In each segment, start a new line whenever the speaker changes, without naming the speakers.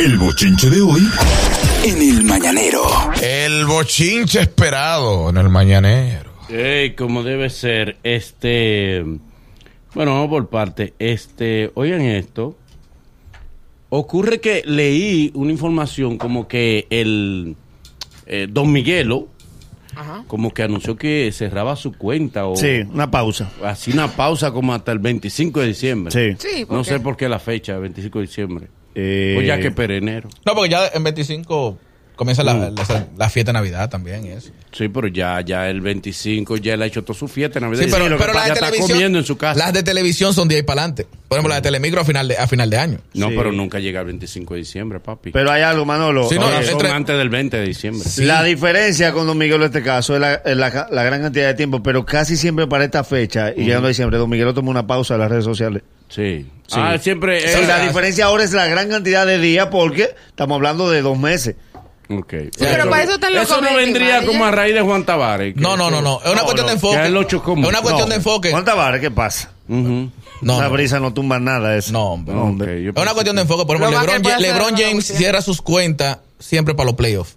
El bochinche de hoy en el mañanero.
El bochinche esperado en el mañanero.
Ey, como debe ser, este. Bueno, vamos por parte. Este, oigan esto. Ocurre que leí una información como que el eh, Don Miguelo, como que anunció que cerraba su cuenta o
Sí, una pausa.
así una pausa como hasta el 25 de diciembre.
Sí.
Sí, ¿por
No sé por qué la fecha, 25 de diciembre.
Eh,
O ya que perenero.
No, porque ya en 25 comienza la,
Mm.
la- la fiesta de Navidad también eso.
Sí, pero ya, ya el 25 ya él ha hecho toda su fiesta de Navidad.
Sí, pero, las de
ya está
televisión.
comiendo en su casa.
Las de televisión son de ahí para adelante. Por ejemplo, las de Telemicro a final de, a final de año.
No,
Sí.
pero nunca llega el 25 de diciembre, papi.
Pero hay algo, Manolo.
Sí, no,
son
entre-
antes del 20 de diciembre.
La diferencia con Don Miguelo en este caso es la, la- la gran cantidad de tiempo, pero casi siempre para esta fecha y llegando a diciembre, Don Miguelo toma una pausa de las redes sociales.
Sí.
Sí.
Ah, siempre.
Sí, la diferencia ahora es la gran cantidad de días porque estamos hablando de dos meses.
Ok.
pero para eso están los
Eso no vendría
managers.
como a raíz de Juan Tavares. que
No, no, no,
eso-
no. Es una
No,
cuestión
no,
de enfoque.
que él lo chocó
Es una cuestión
No.
de enfoque.
Juan Tavares, ¿qué pasa?
No,
Esa
no.
brisa no tumba nada eso.
No, hombre.
No, hombre.
Ok, yo
Es una cuestión de enfoque. Por
Lo
ejemplo,
que
LeBron, LeBron James cierra sus cuentas siempre para los playoffs.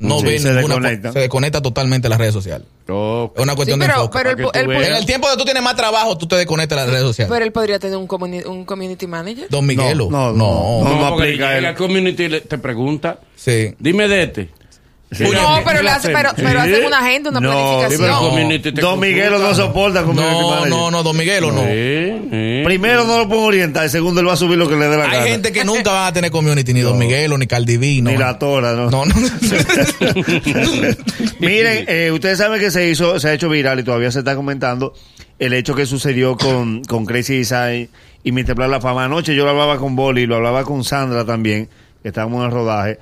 No
Sí,
ve
se
ninguna.
desconecta.
Se desconecta totalmente de las redes sociales. Es una
Sí,
cuestión de
pero,
enfoque.
pero
tú
podría-
en el tiempo que tú tienes más trabajo, tú te desconectas de las redes sociales.
pero él podría tener un, comuni- un community manager.
Don Miguelo.
No,
No,
no, no.
No,
aplica
llega
él.
la community te pregunta,
Sí.
dime de este.
Sí.
No, pero, le hace, pero, pero
Sí.
hacen una agenda, una
No,
planificación.
te
Don Miguelo no soporta community
No, no, no, Don Miguelo no.
Sí, sí.
Primero no lo puedo orientar, segundo él va a subir lo que le dé la
Hay
gana.
gente que nunca van a tener community, ni Don Miguelo, ni Cardi B, no.
Ni la tora, ¿no?
No, no.
Miren, eh, ustedes saben que se hizo, se ha hecho viral y todavía se está comentando el hecho que sucedió con, con Crazy Design y Mr. Plan La Fama. Anoche yo lo hablaba con Boli, lo hablaba con Sandra también, que estábamos en el rodaje,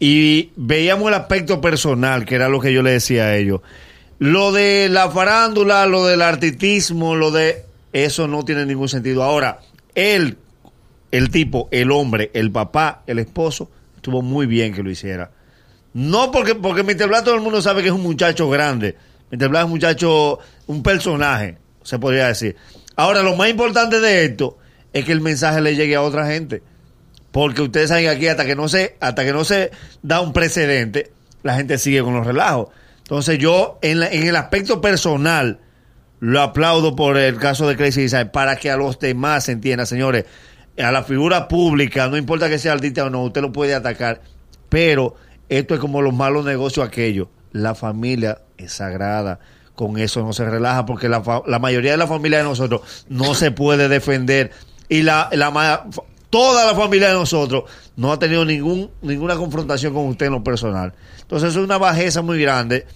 y veíamos el aspecto personal, que era lo que yo le decía a ellos. Lo de la farándula, lo del artistismo, lo de... Eso no tiene ningún sentido. Ahora, él, el tipo, el hombre, el papá, el esposo, estuvo muy bien que lo hiciera. No porque, porque Mr. Todo el mundo sabe que es un muchacho grande. Mr. Black es un muchacho, un personaje, se podría decir. Ahora, lo más importante de esto es que el mensaje le llegue a otra gente. Porque ustedes saben que aquí hasta que no se, hasta que no se da un precedente, la gente sigue con los relajos. Entonces yo, en, la- en el aspecto personal, lo aplaudo por el caso de Crazy Design, para que a los demás se entienda, señores, a la figura pública, no importa que sea artista o no, usted lo puede atacar, pero esto es como los malos negocios aquellos. La familia es sagrada, con eso no se relaja, porque la, mayoría de la familia de nosotros no se puede defender y la, la toda la familia de nosotros no ha tenido ningún, ninguna confrontación con usted en lo personal. Entonces es una bajeza muy grande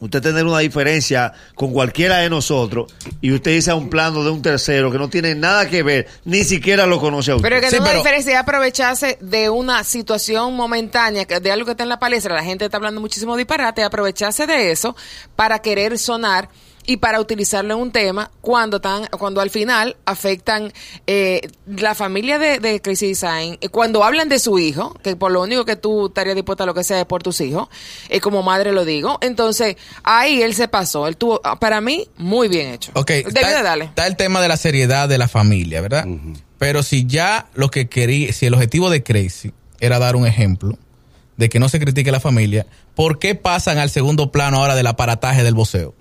usted tener una diferencia con cualquiera de nosotros y usted dice a un plano de un tercero que no tiene nada que ver, ni siquiera lo conoce a usted.
Pero es que
Sí,
no hay
pero-
diferencia es aprovecharse de una situación momentánea, de algo que está en la palestra, la gente está hablando muchísimo disparate, aprovecharse de eso para querer sonar y para utilizarlo en un tema cuando tan, cuando al final afectan eh, la familia de, de Crazy Design, eh, cuando hablan de su hijo, que por lo único que tú estarías dispuesta a lo que sea es por tus hijos, eh, como madre lo digo, entonces ahí él se pasó, él tuvo, para mí, muy bien hecho.
Ok, está,
darle.
está el tema de la seriedad de la familia, ¿verdad? Pero si ya lo que quería, si el objetivo de Crazy era dar un ejemplo de que no se critique la familia, ¿por qué pasan al segundo plano ahora del aparataje del voceo?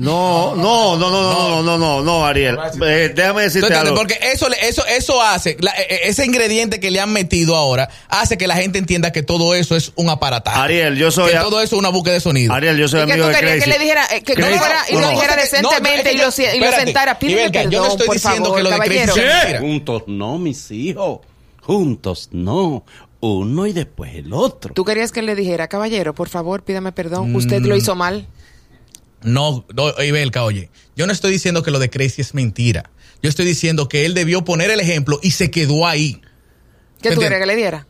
No, no, no, no, no, no, no, no, no, Ariel. Eh, déjame
¿Tú
decirte algo.
Porque eso, eso, eso hace, la- e- e- ese ingrediente que le han metido ahora, hace que la gente entienda que todo eso es un aparataje.
Ariel, yo soy
que todo eso es una búsqueda de sonido.
Ariel, yo soy
¿Y qué
amigo de
que le dijera, eh, que no fuera- lo dijera
no, es
decentemente y lo sentara? Pídeme
Ibelka, yo no
perdón,
estoy diciendo
favor,
que lo de.
Juntos no, mis hijos. Juntos no. Uno y después el otro.
Tú querías que le dijera, caballero, por favor, pídame perdón, usted
Mm.
lo hizo mal.
No, no, Ibelka, oye, yo no estoy diciendo que lo de Crazy es mentira. Yo estoy diciendo que él debió poner el ejemplo y se quedó ahí.
¿Qué tú que le diera?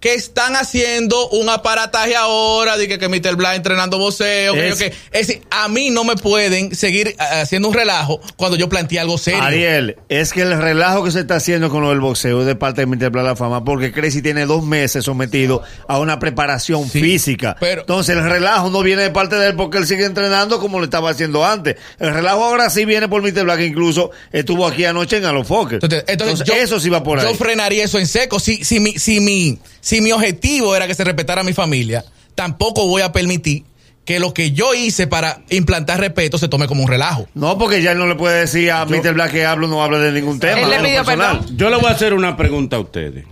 Que están haciendo un aparataje ahora, de que, que Mr. Black entrenando boxeo, que
Es-
que- es decir, a mí no me pueden seguir eh, haciendo un relajo cuando yo planteé algo serio.
Ariel, es que el relajo que se está haciendo con lo del boxeo es de parte de Mr. Black La Fama, porque Crazy tiene dos meses sometido a una preparación
Sí,
física.
pero-
Entonces el relajo no viene de parte de él porque él sigue entrenando como lo estaba haciendo antes. El relajo ahora sí viene por Mr. Black, que incluso estuvo aquí anoche en Alofoque.
Entonces, entonces
Entonces,
yo-
eso sí va por ahí.
Yo frenaría eso en seco. Si, si, mi, si, mi, si mi objetivo era que se respetara a mi familia, tampoco voy a permitir que lo que yo hice para implantar respeto se tome como un relajo.
No, porque ya él no le puede decir a Mr. Black que hablo no hable de ningún tema.
Él le
de lo
pidió
personal.
perdón.
Yo le voy a hacer una pregunta a ustedes.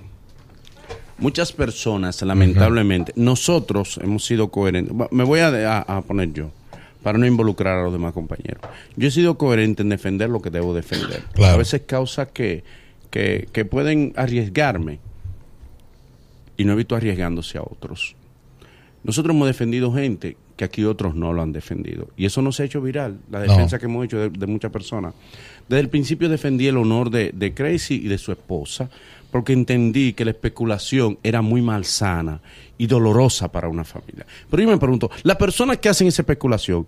Muchas personas, lamentablemente, nosotros hemos sido coherentes. Me voy a, a- a poner yo, para no involucrar a los demás compañeros. Yo he sido coherente en defender lo que debo defender.
Claro.
A veces causas que, que, que pueden arriesgarme y no he visto arriesgándose a otros. Nosotros hemos defendido gente que aquí otros no lo han defendido. Y eso no se ha hecho viral, la
No.
defensa que hemos hecho de, de muchas personas. Desde el principio defendí el honor de, de Crazy y de su esposa, porque entendí que la especulación era muy malsana y dolorosa para una familia. Pero yo me pregunto, las personas que hacen esa especulación,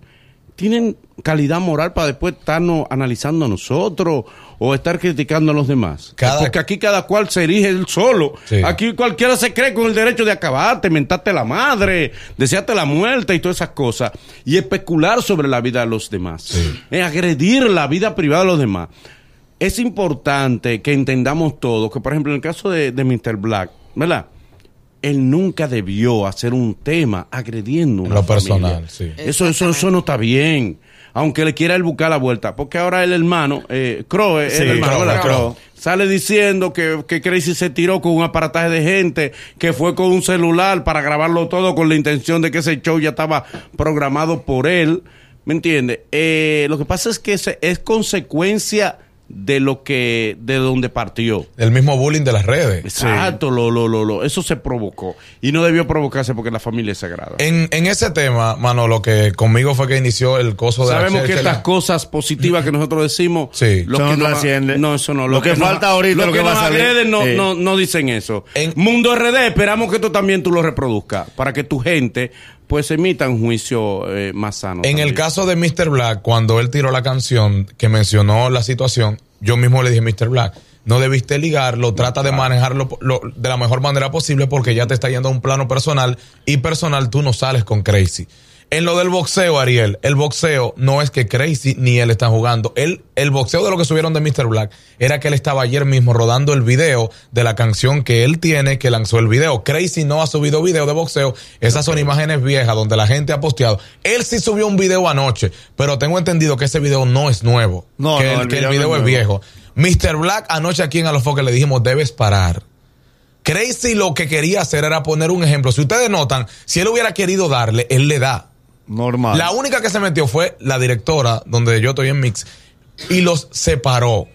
¿tienen calidad moral para después estarnos analizando a nosotros o estar criticando a los demás?
Cada-
Porque aquí cada cual se erige él solo.
Sí.
Aquí cualquiera se cree con el derecho de acabarte, mentarte la madre, desearte la muerte y todas esas cosas. Y especular sobre la vida de los demás.
Sí.
Eh, agredir la vida privada de los demás. Es importante que entendamos todo, que por ejemplo en el caso de, de Mr. Black, ¿verdad? Él nunca debió hacer un tema agrediendo
En
una
lo personal, sí.
Eso, eso, eso no está bien. Aunque le quiera él buscar la vuelta. Porque ahora el hermano, eh, eh,
Sí,
el hermano,
Crowe,
¿verdad?
Crowe.
Sale diciendo que, que Crazy se tiró con un aparataje de gente, que fue con un celular para grabarlo todo con la intención de que ese show ya estaba programado por él. ¿Me entiende? Eh, lo que pasa es que es consecuencia de lo que, de donde partió.
El mismo bullying de las redes.
Exacto, lo, lo, lo, lo, eso se provocó. Y no debió provocarse porque la familia es sagrada.
En, en ese tema, mano, lo que conmigo fue que inició el coso de la
Sabemos que estas cosas positivas que nosotros decimos,
Sí.
Eso
que
no
nos-
trasciende.
no, eso no.
Lo que
nos-
falta ahorita,
los
lo
que
que va
nos
a salir.
agreden no,
Sí.
no, no dicen eso.
En-
Mundo RD, esperamos que tú también tú lo reproduzcas para que tu gente pues emita un juicio eh, más sano.
En el caso de Mr. Black, cuando él tiró la canción que mencionó la situación, yo mismo le dije, Mr. Black, no debiste ligarlo, trata de manejarlo lo- de la mejor manera posible porque ya te está yendo a un plano personal y personal tú no sales con Crazy. En lo del boxeo, Ariel, el boxeo no es que Crazy ni él están jugando. Él, el boxeo de lo que subieron de Mr. Black era que él estaba ayer mismo rodando el video de la canción que él tiene que lanzó el video. Crazy no ha subido video de boxeo. Esas son imágenes viejas donde la gente ha posteado. Él sí subió un video anoche, pero tengo entendido que ese video no es nuevo.
No,
que
no,
el,
el
que el
video no
video
es
es viejo. Mr. Black anoche aquí en Alofoque le dijimos, debes parar. Crazy lo que quería hacer era poner un ejemplo. Si ustedes notan, si él hubiera querido darle, él le da.
Normal.
La única que se metió fue la directora, donde yo estoy en Mix, y los separó.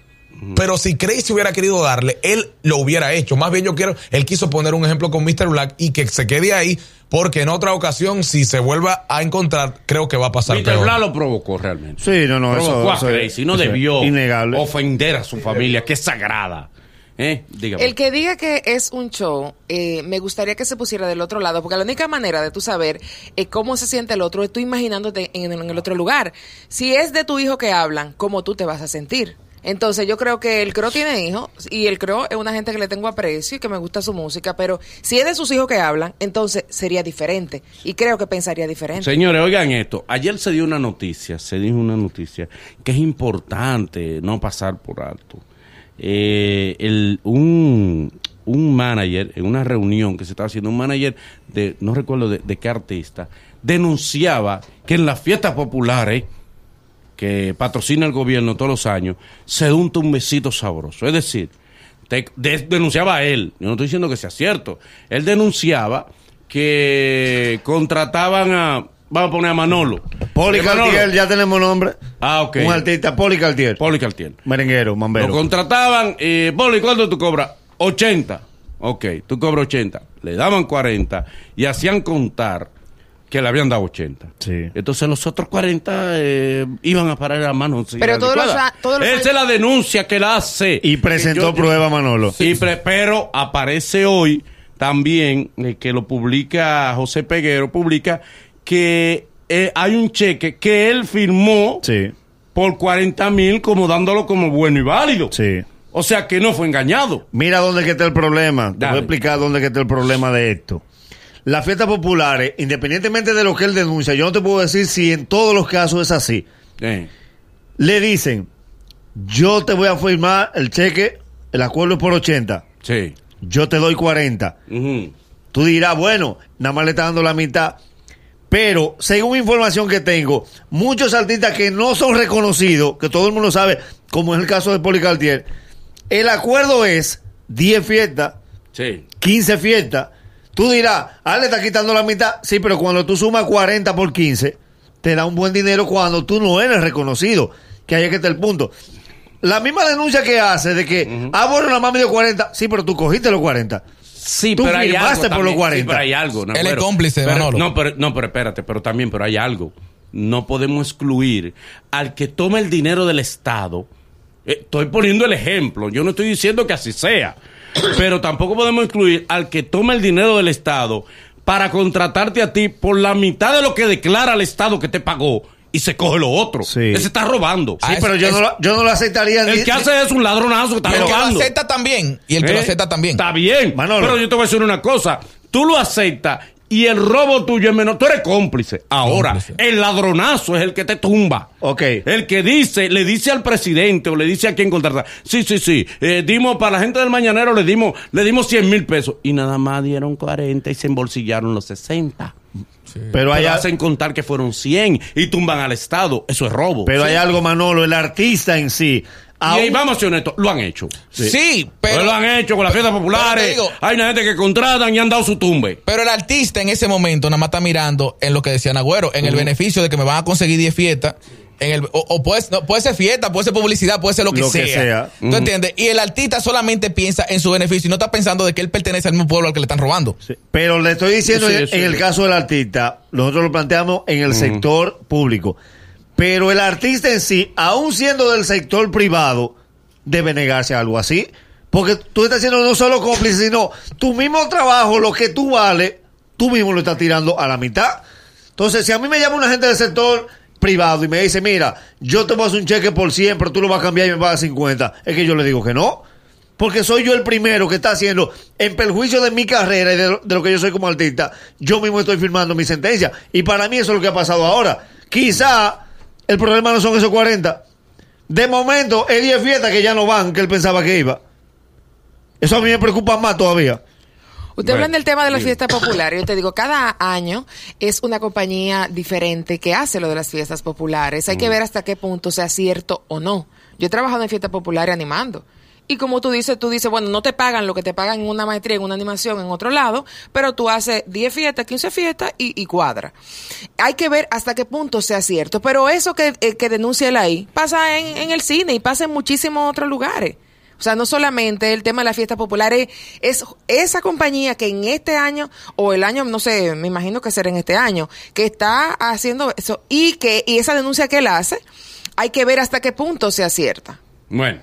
Pero si Crazy hubiera querido darle, él lo hubiera hecho. Más bien yo quiero, él quiso poner un ejemplo con Mr. Black y que se quede ahí, porque en otra ocasión, si se vuelva a encontrar, creo que va a pasar
Mr.
peor.
Black lo provocó realmente.
Sí, no, no,
provocó
eso,
a Crazy, no debió
Innegable.
ofender a su familia, que es sagrada. ¿Eh?
El que diga que es un show, eh, me gustaría que se pusiera del otro lado, porque la única manera de tú saber eh, cómo se siente el otro es tú imaginándote en, en el otro lugar. Si es de tu hijo que hablan, ¿cómo tú te vas a sentir? Entonces yo creo que el Cro tiene hijos y el Cro es una gente que le tengo aprecio y que me gusta su música, pero si es de sus hijos que hablan, entonces sería diferente y creo que pensaría diferente.
Señores, oigan esto. Ayer se dio una noticia, se dijo una noticia que es importante no pasar por alto. Eh, un, un manager, en una reunión que se estaba haciendo, un manager de, no recuerdo de, qué artista, denunciaba que en las fiestas populares que patrocina el gobierno todos los años, se unta un besito sabroso. Es decir, denunciaba a él, yo no estoy diciendo que sea cierto, él denunciaba que contrataban a, vamos a poner a Manolo.
Poli. Cartier, ya tenemos nombre.
Ah, ok.
Un artista, Poli Cartier.
Poli Cartier.
Merenguero,
Lo
mambero.
contrataban, eh, Poli, ¿cuánto tú cobras? 80. Ok, tú cobras 80. Le daban 40 y hacían contar que le habían dado 80.
Sí.
Entonces los otros 40 eh, iban a parar a mano.
Pero todos los todos los
Esa es la denuncia que él hace.
Y presentó
yo-
prueba Manolo.
y pre- pero aparece hoy también, eh, que lo publica José Peguero, publica que eh, hay un cheque que él firmó
Sí,
por 40 mil como dándolo como bueno y válido.
sí.
O sea que no fue engañado.
Mira dónde que está el problema. Te voy a explicar dónde que está el problema de esto. Las fiestas populares, independientemente de lo que él denuncia, yo no te puedo decir si en todos los casos es así.
Eh,
Le dicen, yo te voy a firmar el cheque, el acuerdo es por 80,
sí.
yo te doy 40.
Ujú.
Tú dirás, bueno, nada más le está dando la mitad. Pero, según información que tengo, muchos artistas que no son reconocidos, que todo el mundo sabe, como es el caso de Policartier, el acuerdo es 10 fiestas,
Sí.
15 fiestas. Tú dirás, ah, le está quitando la mitad. Sí, pero cuando tú sumas 40 por 15, te da un buen dinero cuando tú no eres reconocido. Que ahí es que está el punto. La misma denuncia que hace de que, ah, bueno, la mami dio 40. Sí, pero tú cogiste los 40.
Sí,
Tú
pero hay algo
por los
también.
40.
Sí, pero hay algo. No,
Él es cómplice de
pero-. No pero, no, pero espérate, pero también, pero hay algo. No podemos excluir al que toma el dinero del Estado. Eh, estoy poniendo el ejemplo. Yo no estoy diciendo que así sea. Pero tampoco podemos excluir al que toma el dinero del Estado para contratarte a ti por la mitad de lo que declara el Estado que te pagó y se coge lo otro.
Sí.
Ese está robando.
Ah,
Sí,
es-
pero yo,
es-
no, lo- yo no lo aceptaría.
El
ni-
que hace es un ladronazo que está
Y el que lo
robando.
acepta también. Y el que lo
¿Eh?
acepta también.
Está bien.
Manolo.
Pero yo te voy a decir una cosa. Tú lo aceptas y el robo tuyo es menor. Tú eres cómplice. Ahora,
Cómplice.
el ladronazo es el que te tumba.
Ok.
El que dice, le dice al presidente o le dice a quien contratar. Sí, sí, sí. eh, dimos para la gente del mañanero, le dimos, le dimos 100 mil pesos. Y nada más dieron 40 y se embolsillaron los 60.
Pero hay,
Pero hacen contar que fueron 100 y tumban al Estado. Eso es robo.
pero
Sí.
hay algo, Manolo, el artista en sí.
Y ahí
aún-
vamos a ser honestos, lo han hecho.
Sí,
Pero
pero,
lo han hecho con las fiestas populares.
Digo-
Hay una gente que contratan y han dado su tumbe.
pero el artista en ese momento nada más está mirando en lo que decía Nagüero, en el beneficio de que me van a conseguir 10 fiestas. En el, o, o puede, no, puede ser fiesta, puede ser publicidad, puede ser lo que
Lo que
sea.
sea.
¿Tú entiendes? Y el artista solamente piensa en su beneficio y no está pensando de que él pertenece al mismo pueblo al que le están robando.
Sí, Pero le estoy diciendo
Sí,
en,
sí.
en el caso del artista, nosotros lo planteamos en el sector público. Pero el artista en sí, aún siendo del sector privado, debe negarse a algo así. Porque tú estás siendo no solo cómplice, sino tu mismo trabajo, lo que tú vales, tú mismo lo estás tirando a la mitad. Entonces, si a mí me llama una gente del sector privado y me dice, mira, yo te voy a hacer un cheque por 100, pero tú lo vas a cambiar y me pagas 50, es que yo le digo que no. Porque soy yo el primero que está haciendo, en perjuicio de mi carrera y de lo, que yo soy como artista, yo mismo estoy firmando mi sentencia. Y para mí eso es lo que ha pasado ahora. Quizá el problema no son esos 40. De momento, es 10 fiestas que ya no van, que él pensaba que iba. Eso a mí me preocupa más todavía.
Usted
Bueno,
habla del tema de las fiestas populares. Yo te digo, cada año es una compañía diferente que hace lo de las fiestas populares. Hay que ver hasta qué punto sea cierto o no. Yo he trabajado en fiestas populares animando. Y como tú dices, tú dices, bueno, no te pagan lo que te pagan en una maestría, en una animación, en otro lado, pero tú haces 10 fiestas, 15 fiestas y, y cuadra. Hay que ver hasta qué punto sea cierto. Pero eso que, eh, que denuncia él ahí pasa en, en el cine y pasa en muchísimos otros lugares. O sea, no solamente el tema de las fiestas populares, es esa compañía que en este año, o el año, no sé, me imagino que será en este año, que está haciendo eso, y que, y esa denuncia que él hace, hay que ver hasta qué punto sea cierta.
Bueno,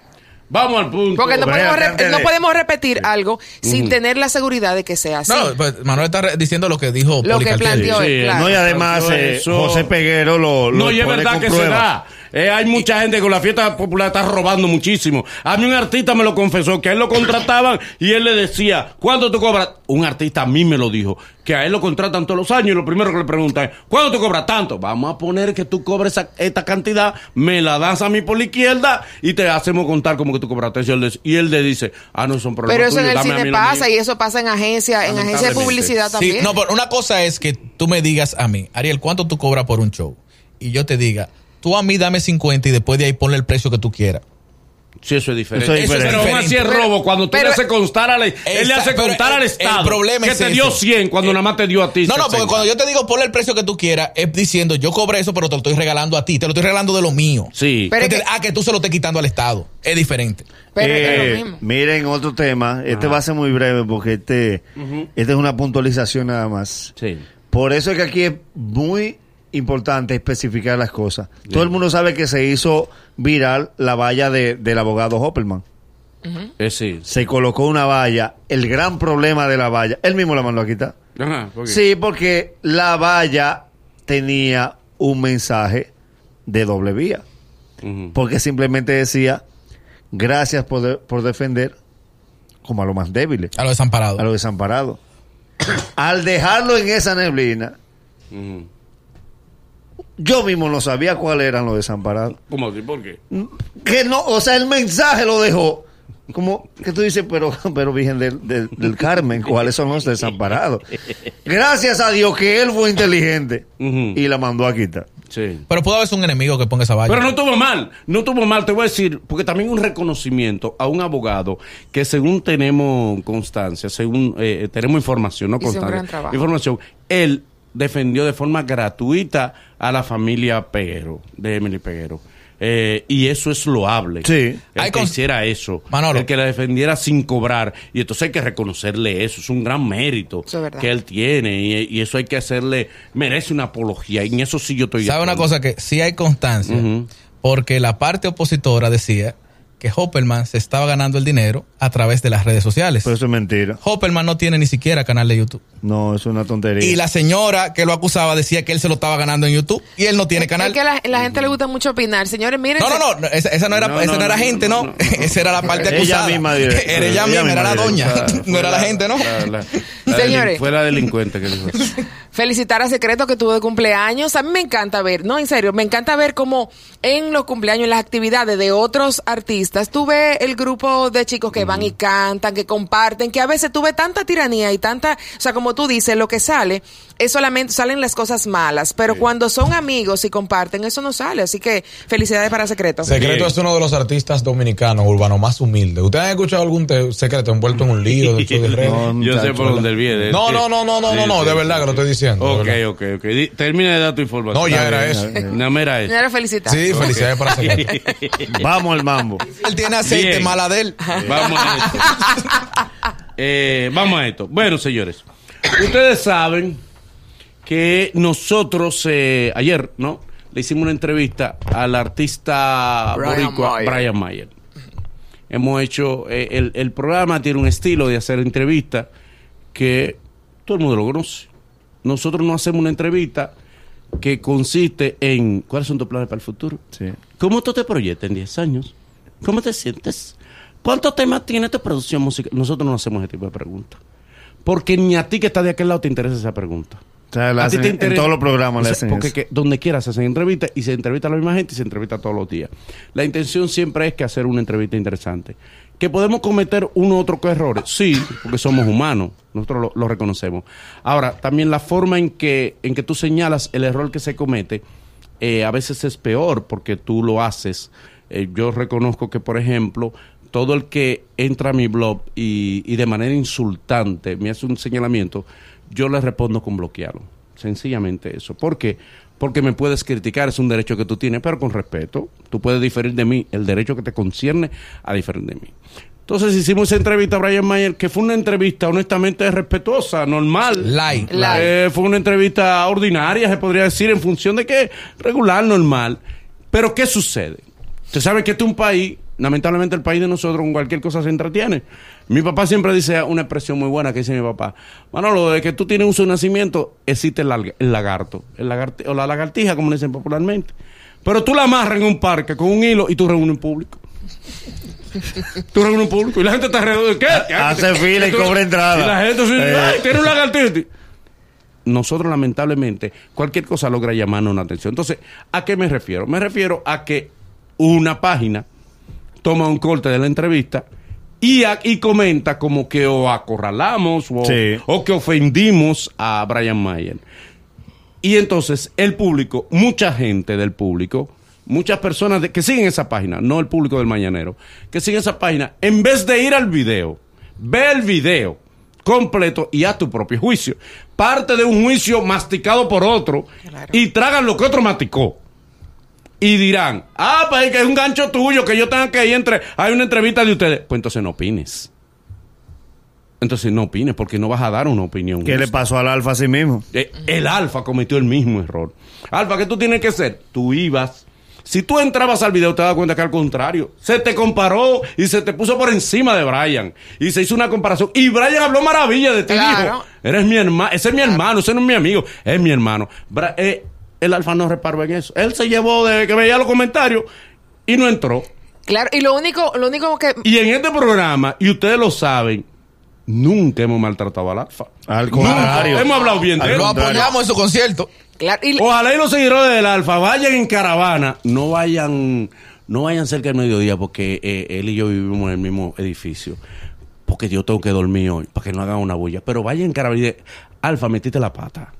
vamos al punto.
Porque no podemos, no
de-
podemos repetir algo sin tener la seguridad de que sea así.
No, pues Manuel está re- diciendo lo que dijo
Lo que planteó él, claro.
No, y además, eh, José Peguero lo, lo
No, y es verdad que se da. Eh, hay mucha gente que con la fiesta popular está robando muchísimo. A mí un artista me lo confesó, que a él lo contrataban y él le decía, ¿cuánto tú cobras? Un artista a mí me lo dijo, que a él lo contratan todos los años y lo primero que le preguntan es, ¿cuánto tú cobras? Tanto. Vamos a poner que tú cobres esa- esta cantidad, me la das a mí por la izquierda y te hacemos contar como que tú cobraste eso. Y él le- Y él le dice, ah, no, son problemas
Pero eso en el cine pasa
mío".
y eso pasa en agencia, en agencia de publicidad
Sí,
también.
no, pero una cosa es que tú me digas a mí, Ariel, ¿cuánto tú cobras por un show? Y yo te diga, tú a mí dame 50 y después de ahí ponle el precio que tú quieras.
Sí, eso es diferente.
Eso es
Pero
diferente.
aún así es
Pero-
robo cuando tú
pero-
le haces constar al, él le hace
pero
contar
el-
al
el
Estado
problema
que
es
te dio
ese.
100 cuando nada más te dio a ti
No, no, porque
60.
cuando yo te digo ponle el precio que tú quieras, es diciendo yo cobré eso, pero te lo estoy regalando a ti, te lo estoy regalando de lo mío.
Sí.
Pero es
Entonces,
que-
ah, que tú se lo estés quitando al Estado. Es diferente.
Pero es que es
Eh,
lo mismo.
Miren, otro tema. Este va a ser muy breve porque este, este es una puntualización nada más.
Sí.
Por eso es que aquí es muy importante especificar las cosas. Todo el mundo sabe que se hizo viral la valla de, del abogado Hopperman.
Eh, sí.
se colocó una valla. El gran problema de la valla, él mismo la mandó a quitar.
Ajá, ¿por qué?
Sí, porque la valla tenía un mensaje de doble vía. Porque simplemente decía, gracias por, de- por defender como a los más débiles,
A los desamparados.
a los desamparados. Al dejarlo en esa neblina. Yo mismo no sabía cuáles eran los desamparados.
¿Cómo así? ¿Por qué?
Que no, o sea, el mensaje lo dejó. Como que tú dices, pero, pero Virgen del, del- del Carmen, ¿cuáles son los desamparados? Gracias a Dios que él fue inteligente y la mandó a quitar.
Sí.
Pero pudo haber un enemigo que ponga esa valla.
Pero no tuvo mal, no tuvo mal, te voy a decir, porque también un reconocimiento a un abogado que según tenemos constancia, según eh, tenemos información, no constancia,
gran trabajo.
información, él defendió de forma gratuita a la familia Peguero, de Emily Peguero. Eh, y eso es loable.
Sí.
El
Hay
que hiciera eso.
Manolo.
El que la defendiera sin cobrar. Y entonces hay que reconocerle eso. Es un gran mérito
es
que él tiene. Y, y eso hay que hacerle. Merece una apología. Y en eso sí yo estoy.
¿Sabe una cosa? Que sí hay constancia. Porque la parte opositora decía que Hopperman se estaba ganando el dinero a través de las redes sociales.
Pero eso es mentira.
Hopperman no tiene ni siquiera canal de YouTube.
No, es una tontería.
Y la señora que lo acusaba decía que él se lo estaba ganando en YouTube y él no tiene canal.
Es que la, la gente le gusta mucho opinar. Señores, miren.
No, no, no, esa, esa no era,
No,
esa
no,
no era
no,
gente,
no,
no.
no, no.
Esa era la parte
Ella
acusada.
misma directa.
Era ella
Ella
misma,
misma
era la doña. No era la gente, ¿no?
la- la- la
Señores.
Fue la delincuente que dijo eso.
Felicitar a Secreto que tuvo de cumpleaños. A mí me encanta ver, no, en serio, me encanta ver cómo en los cumpleaños, en las actividades de otros artistas, tú ves el grupo de chicos que van y cantan, que comparten, que a veces tú ves tanta tiranía y tanta, o sea, como tú dices, lo que sale es solamente, salen las cosas malas, pero cuando son amigos y comparten, eso no sale. Así que felicidades para Secreto.
Secreto
Bien.
es uno de los artistas dominicanos urbanos más humildes. ¿Ustedes han escuchado algún te- secreto envuelto en un lío del show?
No,
Yo sé por dónde él viene.
No, no, no, no, no,
Sí,
no, no,
sí,
de verdad
sí,
que lo estoy diciendo. de
Ok, ok, ok. Termina de dar tu información.
No, ya era eso.
No, mira eso.
Felicitar.
Sí, felicidades para Secreto.
Vamos al mambo.
Él tiene aceite
Bien.
mala de él.
Vamos a esto. Eh, vamos a esto. Bueno, señores. Ustedes saben que nosotros eh, ayer, ¿no? Le hicimos una entrevista al artista
Brian
boricua
Mayer.
Brian Mayer. Hemos hecho, eh, el, el programa tiene un estilo de hacer entrevistas que todo el mundo lo conoce. Nosotros no hacemos una entrevista que consiste en cuáles son tus planes para el futuro.
Sí.
¿Cómo tú te proyectas en 10 años? ¿Cómo te sientes? ¿Cuántos temas tiene tu producción musical? Nosotros no hacemos ese tipo de preguntas. Porque ni a ti que estás de aquel lado te interesa esa pregunta.
O sea, la
A ti
hacen
te
en todos los programas le
O sea,
hacen
Porque
eso.
que donde quiera se hacen entrevistas y se entrevista a la misma gente y se entrevista todos los días. La intención siempre es que hacer una entrevista interesante. ¿Que podemos cometer uno u otro que errores? Sí, porque somos humanos. Nosotros lo, lo reconocemos. Ahora, también la forma en que, en que tú señalas el error que se comete eh, a veces es peor porque tú lo haces. Eh, yo reconozco que, por ejemplo, todo el que entra a mi blog y, y de manera insultante me hace un señalamiento, yo le respondo con bloquearlo. Sencillamente eso. ¿Por qué? Porque me puedes criticar, es un derecho que tú tienes, pero con respeto. Tú puedes diferir de mí, el derecho que te concierne a diferir de mí. Entonces hicimos esa entrevista a Brian Mayer, que fue una entrevista honestamente respetuosa, normal.
Light.
Light.
Eh, fue una entrevista ordinaria, se podría decir, en función de que regular, normal. Pero ¿qué sucede? Usted sabe que este es un país, lamentablemente el país de nosotros con cualquier cosa se entretiene. Mi papá siempre dice una expresión muy buena que dice mi papá. Manolo, de que tú tienes uso de nacimiento, existe el, el lagarto, el o la lagartija, como le dicen popularmente. Pero tú la amarras en un parque con un hilo y tú reúnes un público. Tú reúnes un público y la gente está alrededor. ¿Qué?
Hace fila y
Tú-
cobra entrada.
Y la gente se
Eh.
"Ay, tiene un lagartija nosotros lamentablemente cualquier cosa logra llamarnos la atención. Entonces, ¿a qué me refiero? Me refiero a que una página toma un corte de la entrevista y, a- y comenta como que o acorralamos o,
Sí.
o que ofendimos a Brian Mayer. Y entonces el público, mucha gente del público, muchas personas de- que siguen esa página, no el público del mañanero, que siguen esa página, en vez de ir al video, ve el video completo y haz tu propio juicio. Parte de un juicio masticado por otro
Claro.
y tragan lo que otro masticó. Y dirán, ah, pues es que es un gancho tuyo que yo tenga que ir entre, hay una entrevista de ustedes. Pues entonces no opines. Entonces no opines porque no vas a dar una opinión.
¿Qué le pasó al alfa a sí mismo?
Eh, el Alfa cometió el mismo error. Alfa, ¿qué tú tienes que hacer? Tú ibas, Si tú entrabas al video, te das cuenta que al contrario, se te comparó y se te puso por encima de Brian. Y se hizo una comparación. Y Brian habló maravilla de ti.
Claro.
Dijo, eres mi hermano, ese es mi hermano, ese no es mi amigo, es mi hermano. Bra- eh, el Alfa no reparó en eso. Él se llevó de que veía los comentarios y no entró.
Claro, y lo único, lo único que
Y en este programa, y ustedes lo saben, nunca hemos maltratado al Alfa.
Al
Nunca.
contrario.
Hemos hablado bien de
Al
él.
Lo apoyamos en su concierto.
claro, y-
Ojalá y los seguidores del Alfa vayan en caravana, no vayan, no vayan cerca del mediodía porque eh, él y yo vivimos en el mismo edificio. Porque yo tengo que dormir hoy, para que no hagan una bulla. Pero vayan en caravana y de, Alfa, metiste la pata.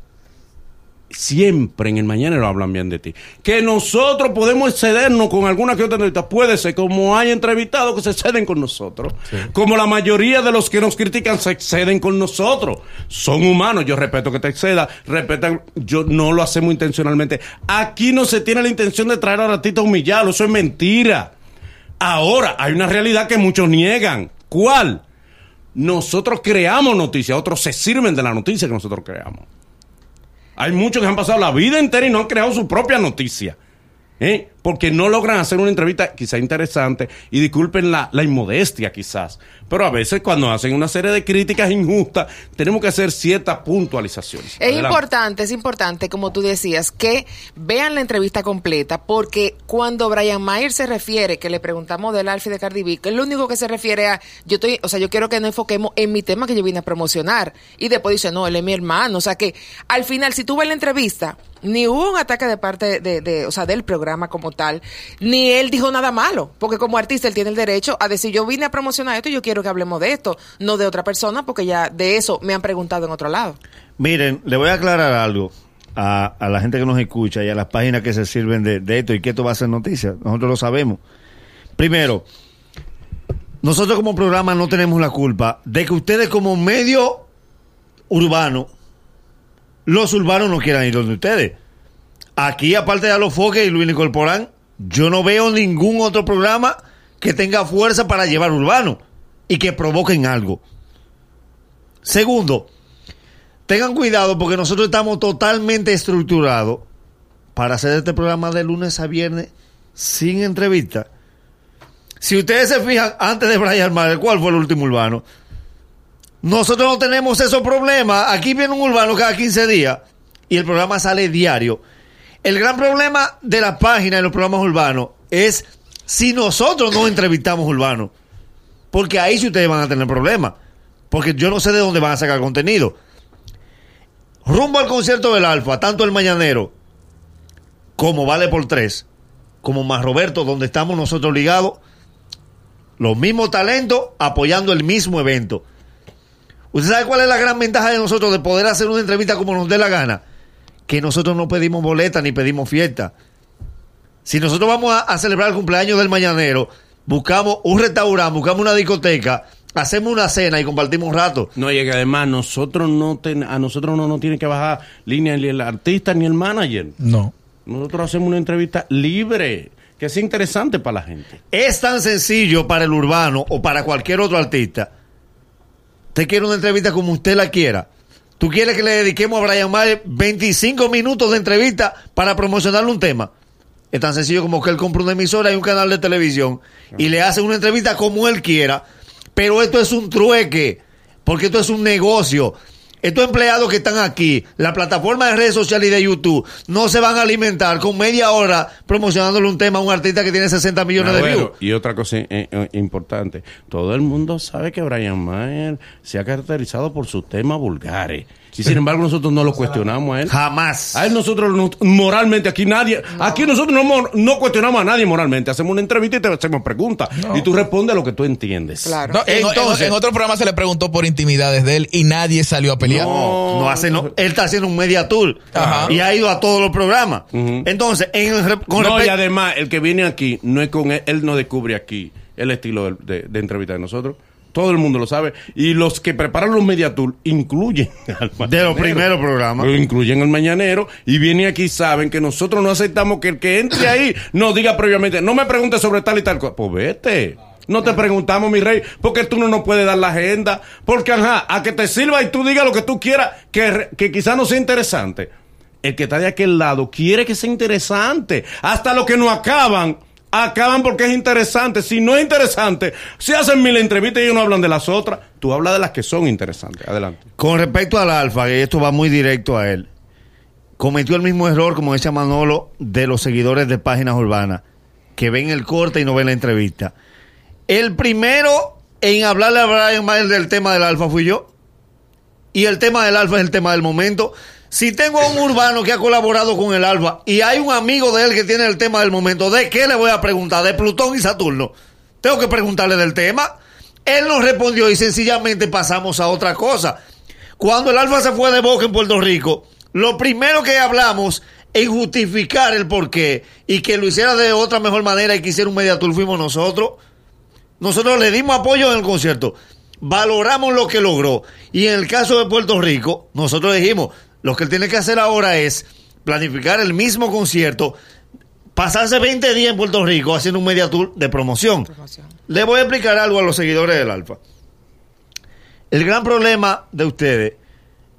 Siempre en el mañanero hablan bien de ti. Que nosotros podemos excedernos con alguna que otra entrevista. Puede ser, como hay entrevistados que se exceden con nosotros. Como la mayoría de los que nos critican se exceden con nosotros. Son humanos. Yo respeto que te exceda. Respetan. Yo no lo hacemos intencionalmente. Aquí no se tiene la intención de traer a ratito a humillarlo. Eso es mentira. Ahora, hay una realidad que muchos niegan. ¿Cuál? Nosotros creamos noticias. Otros se sirven de la noticia que nosotros creamos. Hay muchos que han pasado la vida entera y no han creado su propia noticia. ¿eh? Porque no logran hacer una entrevista quizá interesante. Y disculpen la, la inmodestia quizás. Pero a veces cuando hacen una serie de críticas injustas, tenemos que hacer ciertas puntualizaciones.
Es
Adelante.
importante, es importante, como tú decías, que vean la entrevista completa, porque cuando Brian Mayer se refiere, que le preguntamos del Alfie de Cardi B, que es lo único que se refiere a, yo estoy, o sea, yo quiero que nos enfoquemos en mi tema que yo vine a promocionar. Y después dice, no, él es mi hermano. O sea que, al final, si tú ves la entrevista, ni hubo un ataque de parte de, de, o sea, del programa como tal, ni él dijo nada malo, porque como artista él tiene el derecho a decir, yo vine a promocionar esto y yo quiero que hablemos de esto, no de otra persona, porque ya de eso me han preguntado en otro lado.
Miren, le voy a aclarar algo a, la gente que nos escucha y a las páginas que se sirven de, de esto y que esto va a ser noticia. Nosotros lo sabemos. Primero, nosotros como programa no tenemos la culpa de que ustedes como medio urbano, los urbanos no quieran ir donde ustedes. Aquí, aparte de los foques y Luis Nicolporán, yo no veo ningún otro programa que tenga fuerza para llevar urbano y que provoquen algo. Segundo, tengan cuidado porque nosotros estamos totalmente estructurados para hacer este programa de lunes a viernes sin entrevista. Si ustedes se fijan, antes de Brian Mayer, ¿cuál fue el último urbano? Nosotros no tenemos esos problemas. Aquí viene un urbano cada 15 días y el programa sale diario. El gran problema de la página y los programas urbanos es si nosotros no entrevistamos urbanos. Porque ahí sí ustedes van a tener problemas. Porque yo no sé de dónde van a sacar contenido. Rumbo al concierto del Alfa, tanto el Mañanero como Vale por Tres, como Más Roberto, donde estamos nosotros ligados, los mismos talentos apoyando el mismo evento. ¿Usted sabe cuál es la gran ventaja de nosotros de poder hacer una entrevista como nos dé la gana? Que nosotros no pedimos boleta ni pedimos fiesta. Si nosotros vamos a, a celebrar el cumpleaños del mañanero, buscamos un restaurante, buscamos una discoteca, hacemos una cena y compartimos un rato.
No, y que además nosotros no ten- a nosotros no nos tiene que bajar línea ni el artista ni el manager.
No.
Nosotros hacemos una entrevista libre, que sea interesante para la gente.
Es tan sencillo para el urbano o para cualquier otro artista. Usted quiere una entrevista como usted la quiera. Tú quieres que le dediquemos a Brian Mayer 25 minutos de entrevista para promocionarle un tema. Es tan sencillo como que él compra una emisora y un canal de televisión y le hace una entrevista como él quiera. Pero esto es un trueque, porque esto es un negocio. Estos empleados que están aquí, la plataforma de redes sociales y de YouTube, no se van a alimentar con media hora promocionándole un tema a un artista que tiene 60 millones de views.
y otra cosa eh, eh, importante, todo el mundo sabe que Brian Mayer se ha caracterizado por sus temas vulgares. Y sin embargo nosotros no lo cuestionamos a él.
Jamás.
A él nosotros no- moralmente aquí nadie, aquí nosotros no, no cuestionamos a nadie moralmente, hacemos una entrevista y te hacemos preguntas y tú respondes a lo que tú entiendes.
Claro.
Entonces-
en- en otro programa se le preguntó por intimidades de él y nadie salió a pelear.
No, no hace, no. Él está haciendo un media tour
Ajá.
y ha ido a todos los programas. Entonces, en el re- con
no, y además, el que viene aquí, no es con él, él no descubre aquí el estilo de, de- de entrevista de nosotros. Todo el mundo lo sabe. Y los que preparan los media tour incluyen al
de los
mañanero.
primeros programas.
Lo incluyen al mañanero y viene aquí saben que nosotros no aceptamos que el que entre ahí nos diga previamente, no me preguntes sobre tal y tal cosa. Pues vete. No te preguntamos, mi rey, porque tú no nos puedes dar la agenda. Porque, ajá, a que te sirva y tú digas lo que tú quieras, que, que quizás no sea interesante. el que está de aquel lado quiere que sea interesante. Hasta lo que no acaban, acaban porque es interesante. Si no es interesante, si hacen mil entrevistas y ellos no hablan de las otras, tú hablas de las que son interesantes. Adelante.
Con respecto al Alfa, y esto va muy directo a él, cometió el mismo error, como decía Manolo, de los seguidores de Páginas Urbanas, que ven el corte y no ven la entrevista. El primero en hablarle a Brian Mayer del tema del Alfa fui yo. Y el tema del Alfa es el tema del momento. Si tengo a un urbano que ha colaborado con el Alfa y hay un amigo de él que tiene el tema del momento, ¿de qué le voy a preguntar? ¿De Plutón y Saturno? Tengo que preguntarle del tema. Él nos respondió y sencillamente pasamos a otra cosa. Cuando el Alfa se fue de Boca en Puerto Rico, lo primero que hablamos en justificar el porqué y que lo hiciera de otra mejor manera y que hiciera un mediatur fuimos nosotros. Nosotros le dimos apoyo en el concierto, valoramos lo que logró. Y en el caso de Puerto Rico, nosotros dijimos, lo que él tiene que hacer ahora es planificar el mismo concierto, pasarse 20 días en Puerto Rico haciendo un media tour de promoción.
Promoción.
Le voy a explicar algo a los seguidores del Alfa. El gran problema de ustedes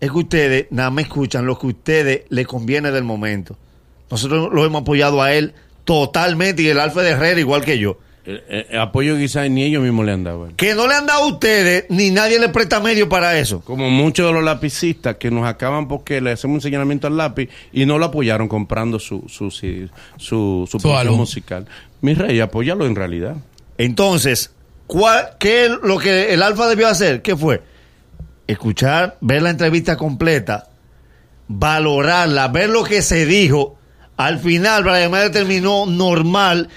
es que ustedes nada más escuchan lo que a ustedes les conviene del momento. Nosotros lo hemos apoyado a él totalmente y el Alfa de Herrera igual que yo.
El, el- el apoyo quizás ni ellos mismos le han dado. ¿eh?
Que no le han dado a ustedes, ni nadie le presta medio para eso.
Como muchos de los lapicistas que nos acaban porque le hacemos un señalamiento al lápiz y no lo apoyaron comprando su, su, su, su, su producción musical. Mi rey, apóyalo en realidad.
Entonces, ¿cuál, ¿qué es lo que el Alfa debió hacer? ¿Qué fue? Escuchar, ver la entrevista completa, valorarla, ver lo que se dijo. Al final, Brian Mayer terminó normal,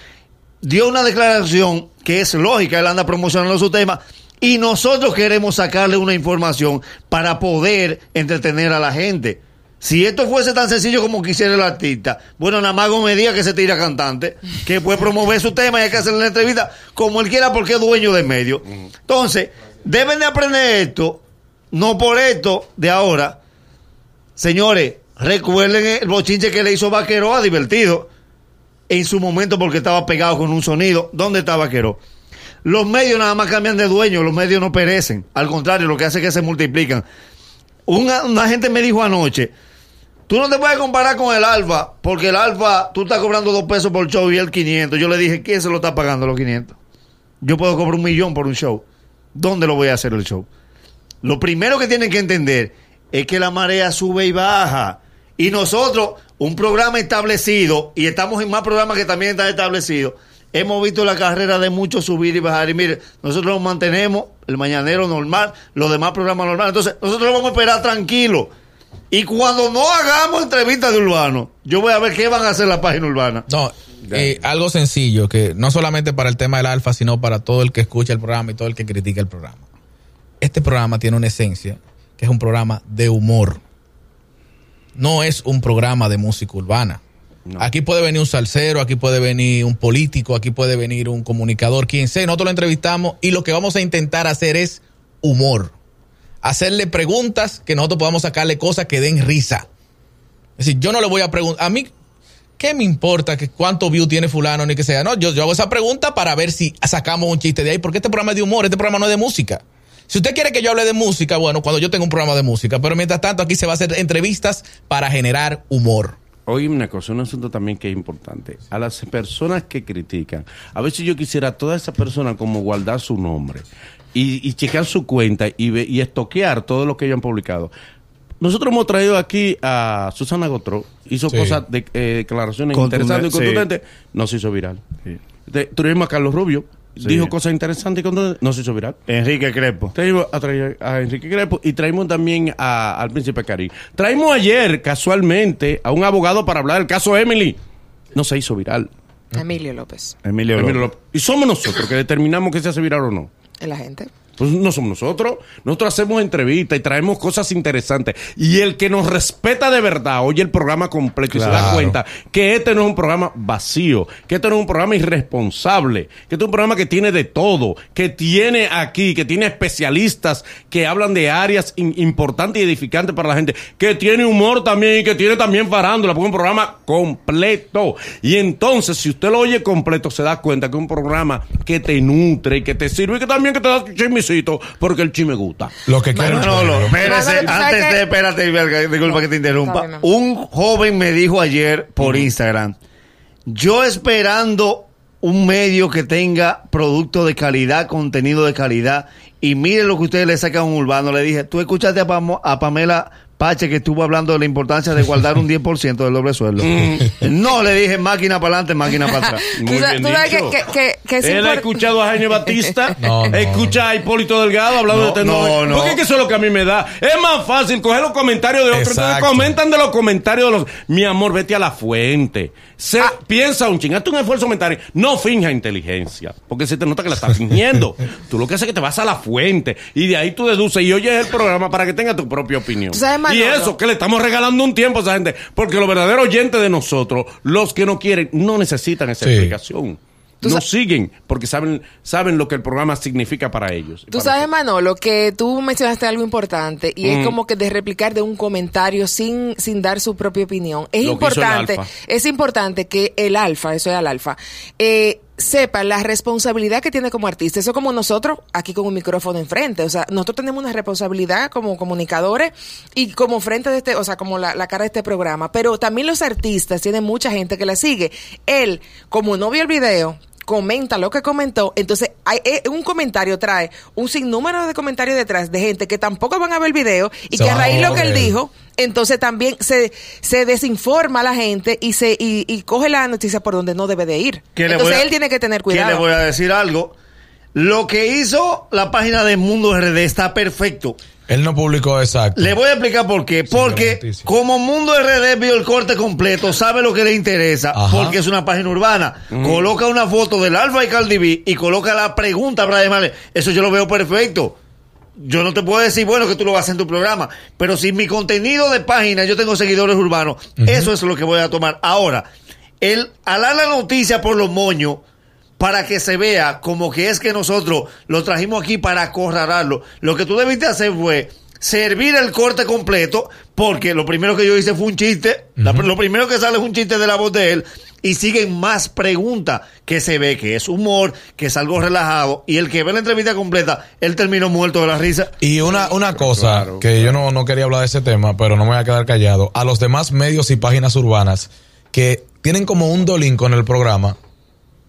dio una declaración que es lógica, él anda promocionando su tema. Y nosotros queremos sacarle una información para poder entretener a la gente. Si esto fuese tan sencillo como quisiera el artista, bueno, nada más Gómez Díaz que se tira cantante, que puede promover su tema y hay que hacerle la entrevista como él quiera porque es dueño del medio. Entonces, deben de aprender esto, no por esto de ahora. Señores, recuerden el bochinche que le hizo Vaquero a Divertido en su momento porque estaba pegado con un sonido. ¿Dónde está Vaquero? Los medios nada más cambian de dueño, los medios no perecen. Al contrario, lo que hace es que se multiplican. Una, una gente me dijo anoche, tú no te puedes comparar con el Alfa, porque el Alfa, tú estás cobrando dos pesos por show y el 500. Yo le dije, ¿quién se lo está pagando los 500? Yo puedo cobrar un millón por un show. ¿Dónde lo voy a hacer el show? Lo primero que tienen que entender es que la marea sube y baja. Y nosotros, un programa establecido, y estamos en más programas que también están establecidos, hemos visto la carrera de muchos subir y bajar. Y mire, nosotros nos mantenemos, el mañanero normal, los demás programas normales. Entonces, nosotros lo vamos a esperar tranquilo. Y cuando no hagamos entrevistas de urbano, yo voy a ver qué van a hacer la página urbana.
No, eh, algo sencillo, que no solamente para el tema del alfa, sino para todo el que escucha el programa y todo el que critica el programa. Este programa tiene una esencia, que es un programa de humor. No es un programa de música urbana. Aquí puede venir un salsero, aquí puede venir un político, aquí puede venir un comunicador, quien sea. Nosotros lo entrevistamos y lo que vamos a intentar hacer es humor. Hacerle preguntas que nosotros podamos sacarle cosas que den risa. Es decir, yo no le voy a preguntar. A mí, ¿qué me importa que cuánto view tiene fulano ni que sea? No, yo, yo hago esa pregunta para ver si sacamos un chiste de ahí, porque este programa es de humor, este programa no es de música. Si usted quiere que yo hable de música, bueno, cuando yo tengo un programa de música, pero mientras tanto aquí se va a hacer entrevistas para generar humor.
Oye, una cosa, un asunto también que es importante. A las personas que critican, a veces yo quisiera a todas esas personas como guardar su nombre y, y checar su cuenta y, ve- y estoquear todo lo que ellos han publicado. Nosotros hemos traído aquí a Susana Gotro, hizo
Sí.
cosas, de, eh, declaraciones
Contundente,
interesantes y
sí.
contundentes, no se hizo viral.
Sí.
Tuvimos a Carlos Rubio,
Sí.
dijo cosas interesantes y contundentes, no se hizo viral.
Enrique Crepo.
Traímos a, traer a Enrique Crepo y traímos también a- al príncipe Cari. Traímos ayer, casualmente, a un abogado para hablar del caso Emily. No se hizo viral.
Emilio López,
Emilio
Emilio
López.
López. Y somos nosotros que determinamos que se hace viral o no.
la gente.
Pues no somos nosotros. Nosotros hacemos entrevistas y traemos cosas interesantes. Y el que nos respeta de verdad oye el programa completo y se da cuenta que este no es un programa vacío, que este no es un programa irresponsable, que este es un programa que tiene de todo, que tiene aquí, que tiene especialistas que hablan de áreas importantes y edificantes para la gente, que tiene humor también y que tiene también farándula, porque es un programa completo. Y entonces, si usted lo oye completo, se da cuenta que es un programa que te nutre y que te sirve y que también que te da porque el chisme gusta.
Lo que quiero
Manolo, espérese,
Manolo, ¿tú sabes
antes de, espérate, disculpa que te interrumpa. Un joven me dijo ayer por Instagram, yo esperando un medio que tenga producto de calidad, contenido de calidad, y mire lo que ustedes le sacan a un urbano, le dije, tú escuchaste a, Pamo- a Pamela Pache que estuvo hablando de la importancia de guardar un 10% del doble sueldo. no, le dije máquina para adelante, máquina para atrás.
Muy
sabes-
bien
tú sabes
dicho.
que- que- que- que es
Él ha escuchado a Jaime Batista,
No, no.
escucha a Hipólito Delgado hablando
No,
de tecnología.
no, no.
Porque es que eso es lo que a mí me da. Es más fácil coger los comentarios de otros. Entonces comentan de los comentarios de los. Mi amor, vete a la fuente. Se,
Ah.
Piensa un ching, hazte un esfuerzo mental. No finja inteligencia. Porque se te nota que la estás fingiendo. tú lo que haces es que te vas a la fuente. Y de ahí tú deduces y oyes el programa para que tengas tu propia opinión.
Tú sabes,
y eso, que le estamos regalando un tiempo a esa gente. Porque los verdaderos oyentes de nosotros, los que no quieren, no necesitan esa
Sí.
explicación. No siguen porque saben, saben lo que el programa significa para ellos.
Tú
para
sabes,
nosotros.
Manolo, que tú mencionaste algo importante y
Mm.
es como que de replicar de un comentario sin, sin dar su propia opinión. Es
Lo que hizo el
importante,
alfa.
es importante que el alfa, eso es el alfa, eh, sepa la responsabilidad que tiene como artista. Eso como nosotros aquí con un micrófono enfrente. O sea, nosotros tenemos una responsabilidad como comunicadores y como frente de este, o sea, como la, la cara de este programa. Pero también los artistas tienen mucha gente que la sigue. Él, como no vio el video, comenta lo que comentó, entonces hay, eh, un comentario trae un sinnúmero de comentarios detrás de gente que tampoco van a ver el video y que a raíz de lo que él dijo, entonces también se, se desinforma a la gente y se y, y coge la noticia por donde no debe de ir. Entonces
a-
él tiene que tener
que le
cuidado.
voy a decir algo. Lo que hizo la página de Mundo RD está perfecto.
Él no publicó exacto.
Le voy a explicar por qué. Porque como Mundo RD vio el corte completo, sabe lo que le interesa,
Ajá.
porque es una página urbana. Coloca una foto del Alfa y Cardi B y coloca la pregunta para llamarle. Eso yo lo veo perfecto. Yo no te puedo decir, bueno, que tú lo vas a hacer en tu programa, pero si mi contenido de página, yo tengo seguidores urbanos, eso es lo que voy a tomar. Ahora, el alar la noticia por los moños, para que se vea como que es que nosotros lo trajimos aquí para acorralarlo. Lo que tú debiste hacer fue servir el corte completo, porque lo primero que yo hice fue un chiste, la- lo primero que sale es un chiste de la voz de él, y siguen más preguntas que se ve que es humor, que es algo relajado, y el que ve la entrevista completa, él terminó muerto de la risa.
Y una, una cosa que yo no, no quería hablar de ese tema, pero no me voy a quedar callado. A los demás medios y páginas urbanas que tienen como un dolín con el programa,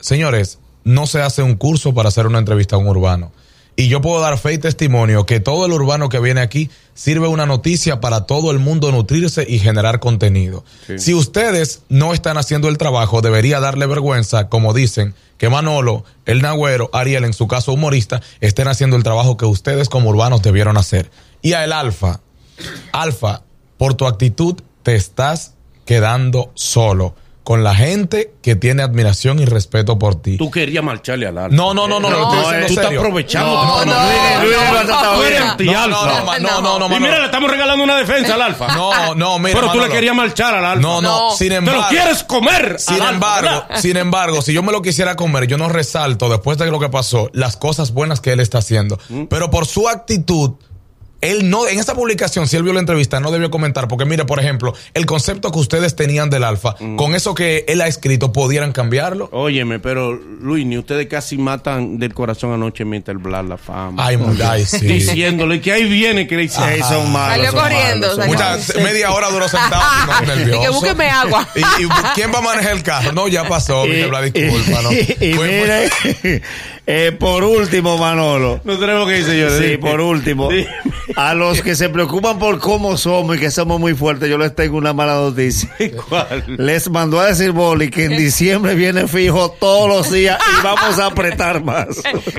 señores, no se hace un curso para hacer una entrevista a un urbano. Y yo puedo dar fe y testimonio que todo el urbano que viene aquí sirve una noticia para todo el mundo nutrirse y generar contenido. Si ustedes no están haciendo el trabajo, debería darle vergüenza, como dicen, que Manolo, el Nagüero, Ariel, en su caso humorista, estén haciendo el trabajo que ustedes como urbanos debieron hacer. Y a el Alfa, Alfa, por tu actitud te estás quedando solo con la gente que tiene admiración y respeto por ti.
Tú querías marcharle al alfa.
No, no, no, no,
No, eh,
diciendo
Tú estás aprovechando.
No, no,
tratado
Tú eres anti-alfa.
No, no, no, no, no, no,
y mira, le estamos regalando una defensa al alfa.
No, no, mira,
Pero tú le querías marchar al alfa.
No, no,
No.
sin
Te
embargo.
lo quieres comer.
Sin
al alfa,
embargo, sin embargo, si yo me lo quisiera comer, yo no resalto después de lo que pasó las cosas buenas que él está haciendo.
Mm.
Pero por su actitud, él no, en esa publicación, si él vio la entrevista, no debió comentar, porque mire, por ejemplo, el concepto que ustedes tenían del alfa,
Mm.
con eso que él ha escrito, ¿pudieran cambiarlo?
Óyeme, pero Luis, ni ustedes casi matan del corazón anoche mientras el Blas la fama.
Ay, ay, sí.
Diciéndole que ahí viene que le.
Ey, son malos,
Salió
son
corriendo,
malos, son
salió.
malos.
Mucha- media hora duró sentado y no, nervioso.
Y que búsqueme agua.
¿Y, y quién va a manejar el carro? No, ya pasó, Miguel Blas, disculpa, ¿no?
y- y
Fue-
mire, eh, por último, Manolo.
No tenemos que decir yo.
Sí, por último,
Dime.
A los que se preocupan por cómo somos y que somos muy fuertes, yo les tengo una mala noticia.
¿Cuál?
Les mandó a decir Boli que en diciembre viene fijo todos los días y vamos a apretar más.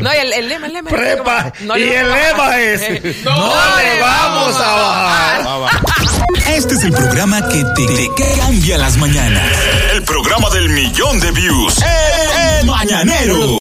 No, y el, el lema, el lema.
Prepa,
No
y el lema es, no, le vamos a bajar.
Este es el programa que te, te cambia las mañanas. El programa del millón de views. El, el Mañanero.